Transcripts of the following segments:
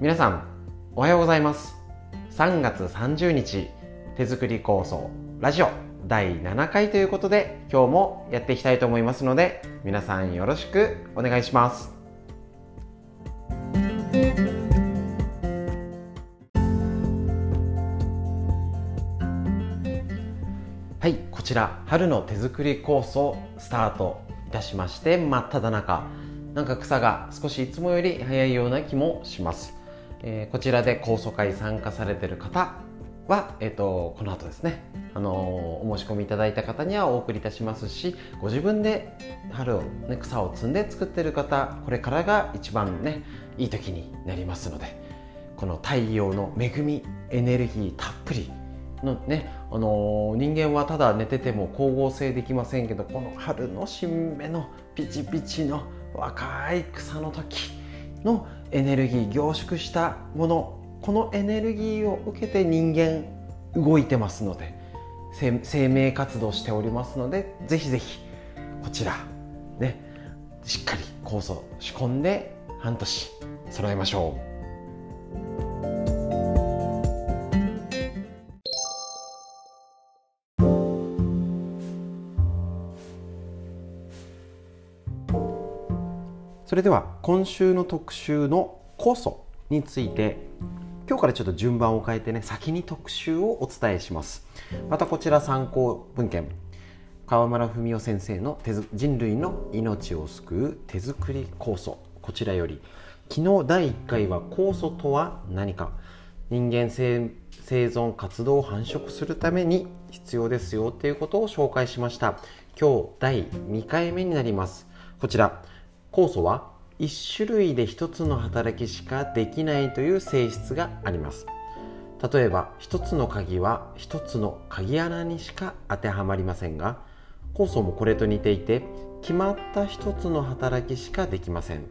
皆さんおはようございます。3月30日手作り構想ラジオ第7回ということで今日もやっていきたいと思いますので皆さんよろしくお願いします。はいこちら春の手作り構想スタートいたしまして真っ只中。なんか草が少しいつもより早いような気もします、えー、こちらで高層会参加されてる方は、えーと、この後ですね、あのー、お申し込みいただいた方にはお送りいたしますしご自分で春を、ね、草を摘んで作ってる方これからが一番ねいい時になりますのでこの太陽の恵みエネルギーたっぷりのね、あのー、人間はただ寝てても光合成できませんけどこの春の新芽のピチピチの若い草の時のエネルギー凝縮したものこのエネルギーを受けて人間動いてますので生命活動しておりますのでぜひぜひこちらねしっかり酵素仕込んで半年揃えましょう。それでは今週の特集の酵素について今日からちょっと順番を変えてね先に特集をお伝えします。またこちら参考文献。川村文夫先生の人類の命を救う手作り酵素こちらより。昨日第1回は酵素とは何か。人間生存活動を繁殖するために必要ですよっていうことを紹介しました。今日第2回目になります。こちら。酵素は1種類で1つの働きしかできないという性質があります。例えば1つの鍵は1つの鍵穴にしか当てはまりませんが酵素もこれと似ていて決まった1つの働きしかできません。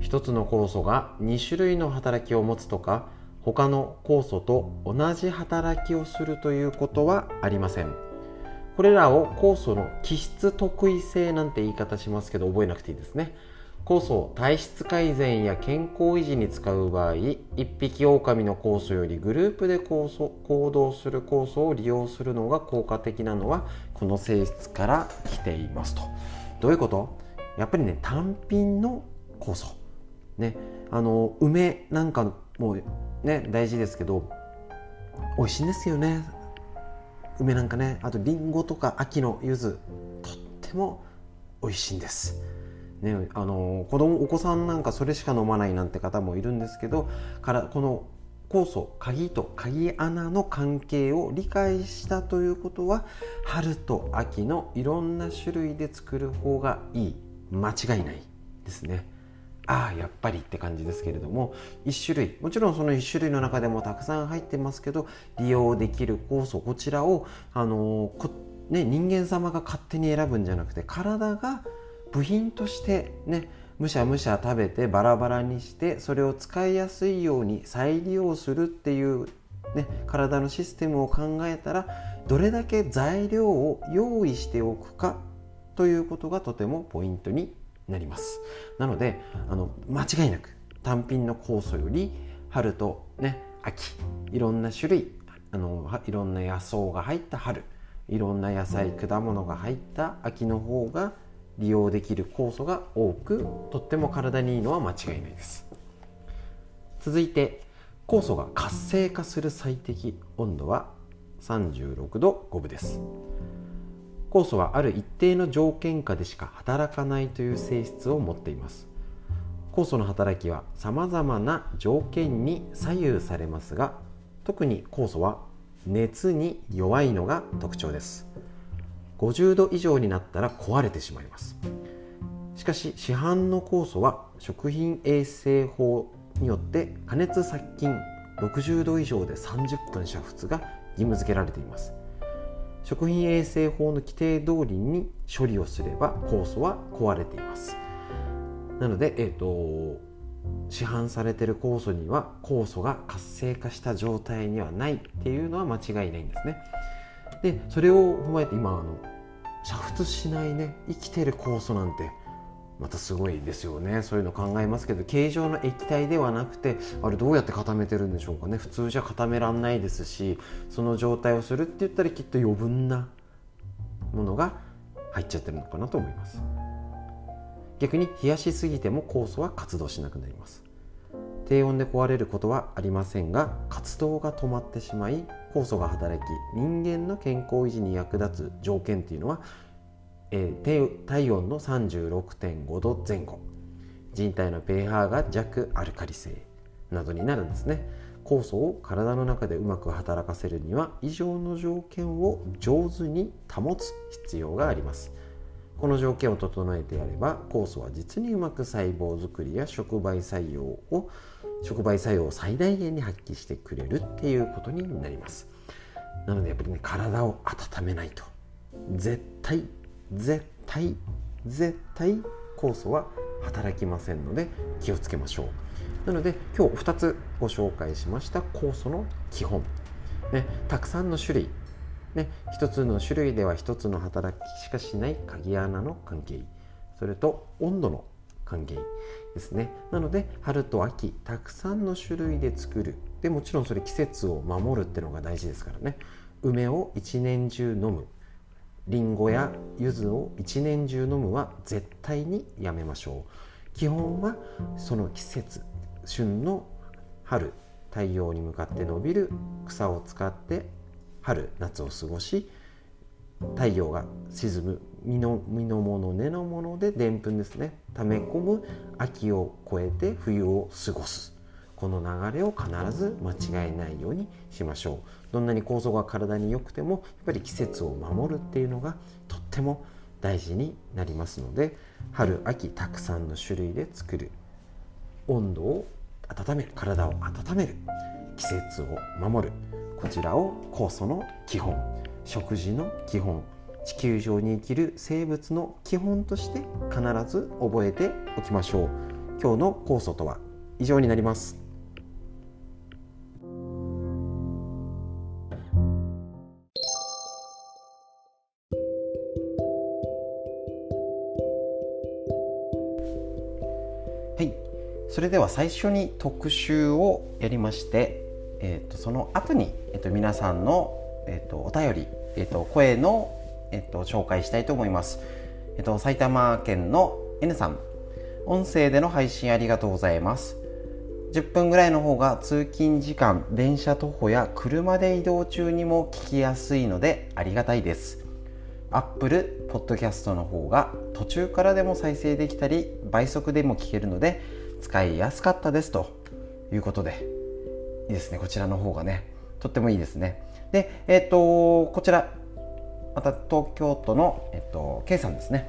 1つの酵素が2種類の働きを持つとか他の酵素と同じ働きをするということはありません。これらを酵素の気質特異性なんて言い方しますけど覚えなくていいですね。酵素を体質改善や健康維持に使う場合一匹狼の酵素よりグループで酵素行動する酵素を利用するのが効果的なのはこの性質から来ていますと。どういうこと？やっぱりね単品の酵素。ね。あの梅なんかもね大事ですけど美味しいんですよね。梅なんかねあとりんごとか秋の柚子とっても美味しいんですね、あの子供お子さんなんかそれしか飲まないなんて方もいるんですけどからこの酵素鍵と鍵穴の関係を理解したということは春と秋のいろんな種類で作る方がいい間違いないですね。ああやっぱりって感じですけれども1種類。もちろんその1種類の中でもたくさん入ってますけど利用できる酵素こちらをあのね、人間様が勝手に選ぶんじゃなくて体が部品としてねむしゃむしゃ食べてバラバラにしてそれを使いやすいように再利用するっていう、ね、体のシステムを考えたらどれだけ材料を用意しておくかということがとてもポイントになります。なのであの間違いなく単品の酵素より春と、ね、秋いろんな種類あのいろんな野草が入った春いろんな野菜果物が入った秋の方が利用できる酵素が多くとっても体にいいのは間違いないです。続いて酵素が活性化する最適温度は36度5分です。酵素はある一定の条件下でしか働かないという性質を持っています。酵素の働きはさまざまな条件に左右されますが特に酵素は熱に弱いのが特徴です。50度以上になったら壊れてしまいます。しかし市販の酵素は食品衛生法によって加熱殺菌60度以上で30分煮沸が義務付けられています。食品衛生法の規定通りに処理をすれば酵素は壊れています。なので、えーと、市販されてる酵素には酵素が活性化した状態にはないっていうのは間違いないんですね。でそれを踏まえて今あの煮沸しないね生きてる酵素なんてまたすごいですよね。そういうの考えますけど形状の液体ではなくてあれどうやって固めてるんでしょうかね。普通じゃ固めらんないですしその状態をするって言ったらきっと余分なものが入っちゃってるのかなと思います。逆に冷やしすぎても酵素は活動しなくなります。低温で壊れることはありませんが活動が止まってしまい酵素が働き人間の健康維持に役立つ条件っていうのはえー、体温の36.5度前後。人体の pH が弱アルカリ性などになるんですね。酵素を体の中でうまく働かせるには以上の条件を上手に保つ必要があります。この条件を整えてやれば酵素は実にうまく細胞作りや触媒作用を触媒作用を最大限に発揮してくれるっていうことになります。なのでやっぱりね体を温めないと。絶対絶対絶対酵素は働きませんので気をつけましょう。なので今日2つご紹介しました酵素の基本、ね、たくさんの種類、ね、1つの種類では1つの働きしかしない鍵穴の関係。それと温度の関係ですね。なので春と秋たくさんの種類で作る。でもちろんそれ季節を守るっていうのが大事ですからね。梅を一年中飲む。りんごや柚子を一年中飲むは絶対にやめましょう。基本はその季節旬の春太陽に向かって伸びる草を使って春夏を過ごし太陽が沈む身の身のもの根のものででんぷんですね。溜め込む秋を越えて冬を過ごす。この流れを必ず間違えないようにしましょう。どんなに構造が体に良くてもやっぱり季節を守るっていうのがとっても大事になりますので春秋たくさんの種類で作る温度を温める体を温める季節を守るこちらを酵素の基本食事の基本地球上に生きる生物の基本として必ず覚えておきましょう。今日の酵素とは以上になります。それでは最初に特集をやりまして、えー、とその後に、えー、と皆さんの、えー、とお便り、えー、と声の、えー、と紹介したいと思います、えー、と埼玉県の N さん。音声での配信ありがとうございます。10分ぐらいの方が通勤時間電車徒歩や車で移動中にも聞きやすいのでありがたいです。Apple Podcast の方が途中からでも再生できたり倍速でも聞けるので使いやすかったですということでいいですね。こちらの方がねとってもいいですね。でえっ、ー、とこちらまた東京都の、えっと、K さんですね、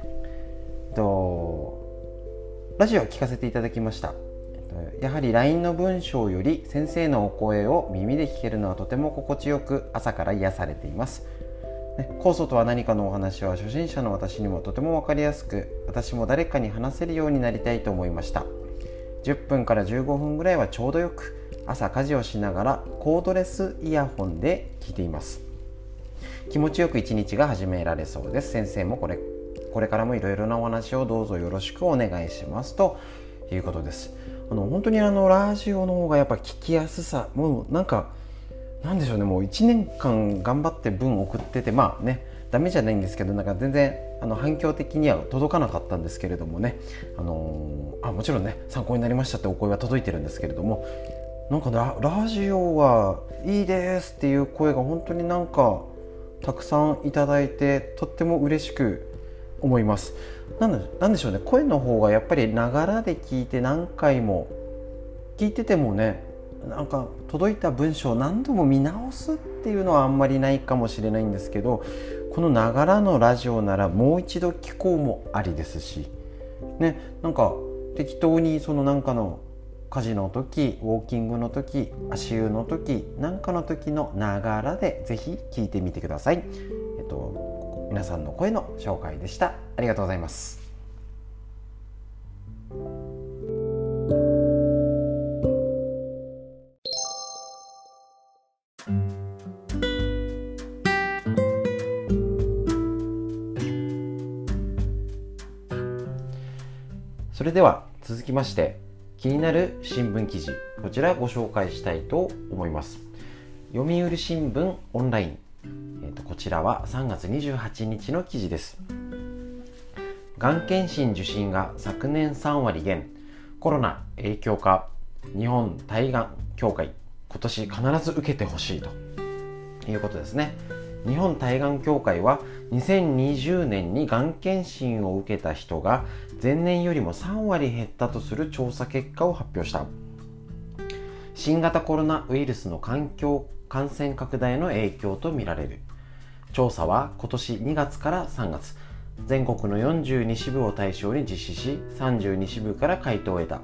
えっと、ラジオを聞かせていただきました、えっと、やはり LINE の文章より先生のお声を耳で聞けるのはとても心地よく朝から癒されています。酵素とは何かのお話は初心者の私にもとても分かりやすく私も誰かに話せるようになりたいと思いました。10分から15分ぐらいはちょうどよく朝家事をしながらコードレスイヤホンで聞いています。気持ちよく一日が始められそうです。先生もこれこれからもいろいろなお話をどうぞよろしくお願いしますということです。あの本当にあのラジオの方がやっぱ聞きやすさもうなんかなんでしょうね。もう1年間頑張って文送っててまあねダメじゃないんですけどなんか全然あの反響的には届かなかったんですけれどもね、あのー、あもちろんね参考になりましたってお声は届いてるんですけれども。なんかララジオはいいですっていう声が本当になんかたくさんいただいてとっても嬉しく思います。なんでなんでしょうね。声の方がやっぱりながらで聞いて何回も聞いててもねなんか届いた文章を何度も見直すっていうのはあんまりないかもしれないんですけどこのながらのラジオならもう一度聞こうもありですしねなんか適当にそのなんかの家事の時ウォーキングの時足湯の時なんかの時のながらでぜひ聞いてみてください。えっと皆さんの声の紹介でした。ありがとうございます。れでは続きまして気になる新聞記事こちらご紹介したいと思います。読売新聞オンライン、えーと、こちらは3月28日の記事です。がん検診受診が昨年3割減コロナ影響か日本対がん協会今年必ず受けてほしいということですね。日本対がん協会は2020年にがん検診を受けた人が前年よりも3割減ったとする調査結果を発表した。新型コロナウイルスの環境感染拡大の影響とみられる。調査は今年2月から3月全国の42支部を対象に実施し32支部から回答を得た。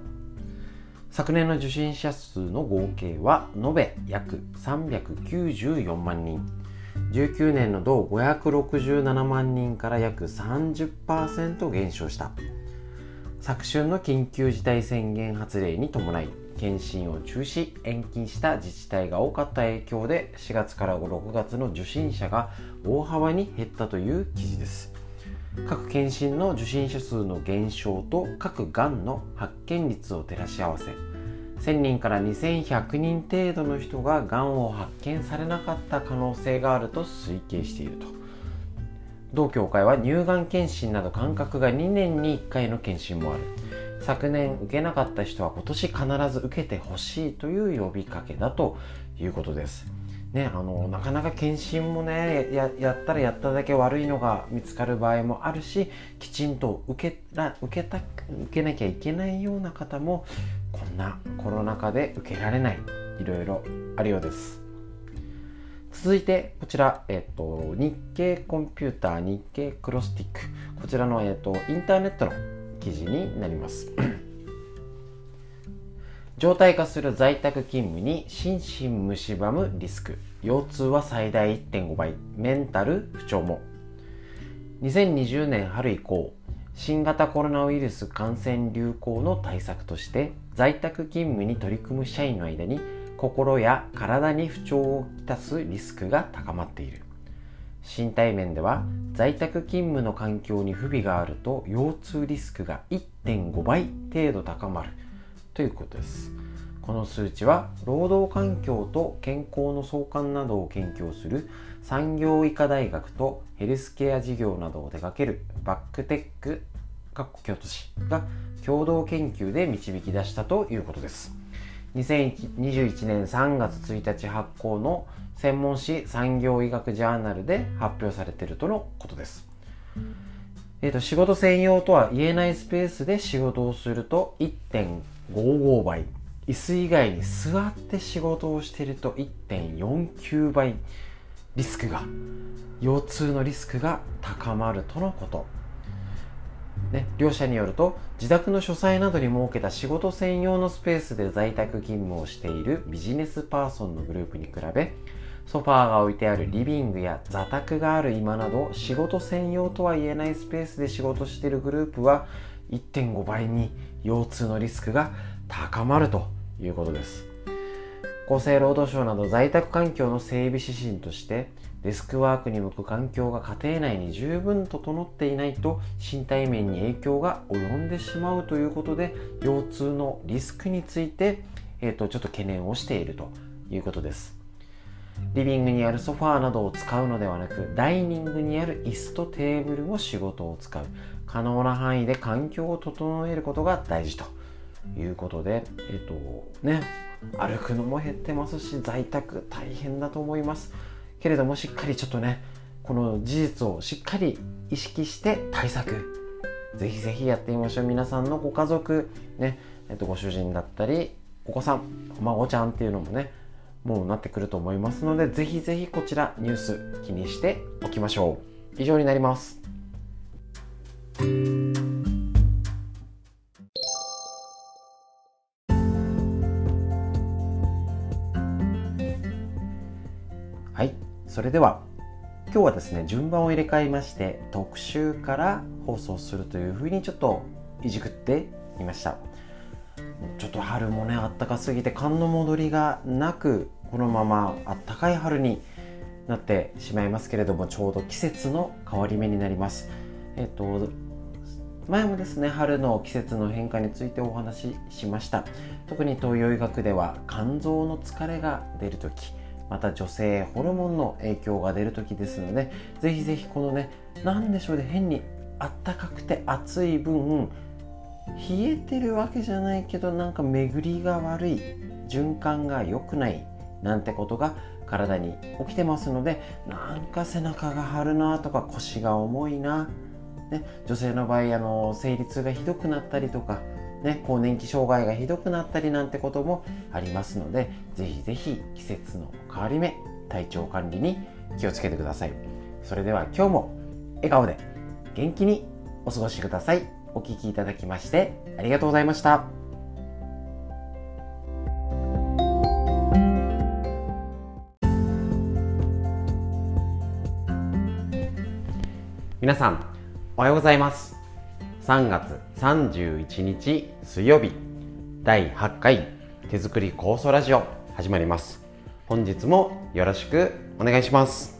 昨年の受診者数の合計は延べ約394万人。19年の同567万人から約30%減少した。昨春の緊急事態宣言発令に伴い検診を中止延期した自治体が多かった影響で4月から6月の受診者が大幅に減ったという記事です。各検診の受診者数の減少と各がんの発見率を照らし合わせ1000人から2100人程度の人ががんを発見されなかった可能性があると推計していると。同協会は乳がん検診など間隔が2年に1回の検診もある。昨年受けなかった人は今年必ず受けてほしいという呼びかけだということです。ね、あのなかなか検診もねややったらやっただけ悪いのが見つかる場合もあるしきちんと受けら受けた受けなきゃいけないような方もこんなコロナ禍で受けられないいろいろあるようです。続いてこちら、えっと、日経コンピューター日経クロスティック。こちらの、えっと、インターネットの記事になります。状態化する在宅勤務に心身蝕むリスク。腰痛は最大1.5倍。メンタル不調も。2020年春以降新型コロナウイルス感染流行の対策として在宅勤務に取り組む社員の間に心や体に不調をきたすリスクが高まっている。身体面では在宅勤務の環境に不備があると腰痛リスクが1.5倍程度高まる。ということです。この数値は労働環境と健康の相関などを研究する産業医科大学とヘルスケア事業などを手掛けるバックテック京都市が共同研究で導き出したということです。2021年3月1日発行の専門誌産業医学ジャーナルで発表されているとのことです。えーと、仕事専用とは言えないスペースで仕事をすると1.55倍。椅子以外に座って仕事をしていると1.49倍。リスクが腰痛のリスクが高まるとのこと、ね、両者によると自宅の書斎などに設けた仕事専用のスペースで在宅勤務をしているビジネスパーソンのグループに比べソファーが置いてあるリビングや座卓がある今など仕事専用とは言えないスペースで仕事しているグループは1.5倍に腰痛のリスクが高まるということです。厚生労働省など在宅環境の整備指針としてデスクワークに向く環境が家庭内に十分整っていないと身体面に影響が及んでしまうということで腰痛のリスクについて、えーとちょっと懸念をしているということです。リビングにあるソファーなどを使うのではなくダイニングにある椅子とテーブルも仕事を使う。可能な範囲で環境を整えることが大事ということでえっ、とね歩くのも減ってますし在宅大変だと思います。けれどもしっかりちょっとねこの事実をしっかり意識して対策ぜひぜひやってみましょう。皆さんのご家族ねえっ、とご主人だったりお子さんお孫ちゃんっていうのもねもうなってくると思いますのでぜひぜひこちらニュース気にしておきましょう。以上になります。それでは今日はですね順番を入れ替えまして特集から放送するというふうにちょっといじくってみました。ちょっと春もねあったかすぎて寒の戻りがなくこのままあったかい春になってしまいますけれどもちょうど季節の変わり目になります。えっと前もですね春の季節の変化についてお話ししました。特に東洋医学では肝臓の疲れが出る時また女性ホルモンの影響が出る時ですのでぜひぜひこのね何でしょうね変にあったかくて暑い分冷えてるわけじゃないけどなんか巡りが悪い循環が良くないなんてことが体に起きてますのでなんか背中が張るなとか腰が重いな、ね、女性の場合あの生理痛がひどくなったりとか、ね、更年期障害がひどくなったりなんてこともありますのでぜひぜひ季節の変わり目体調管理に気をつけてください。それでは今日も笑顔で元気にお過ごしください。お聴きいただきましてありがとうございました。皆さんおはようございます。3月31日水曜日第8回手作り酵素ラジオ始まります。本日もよろしくお願いします。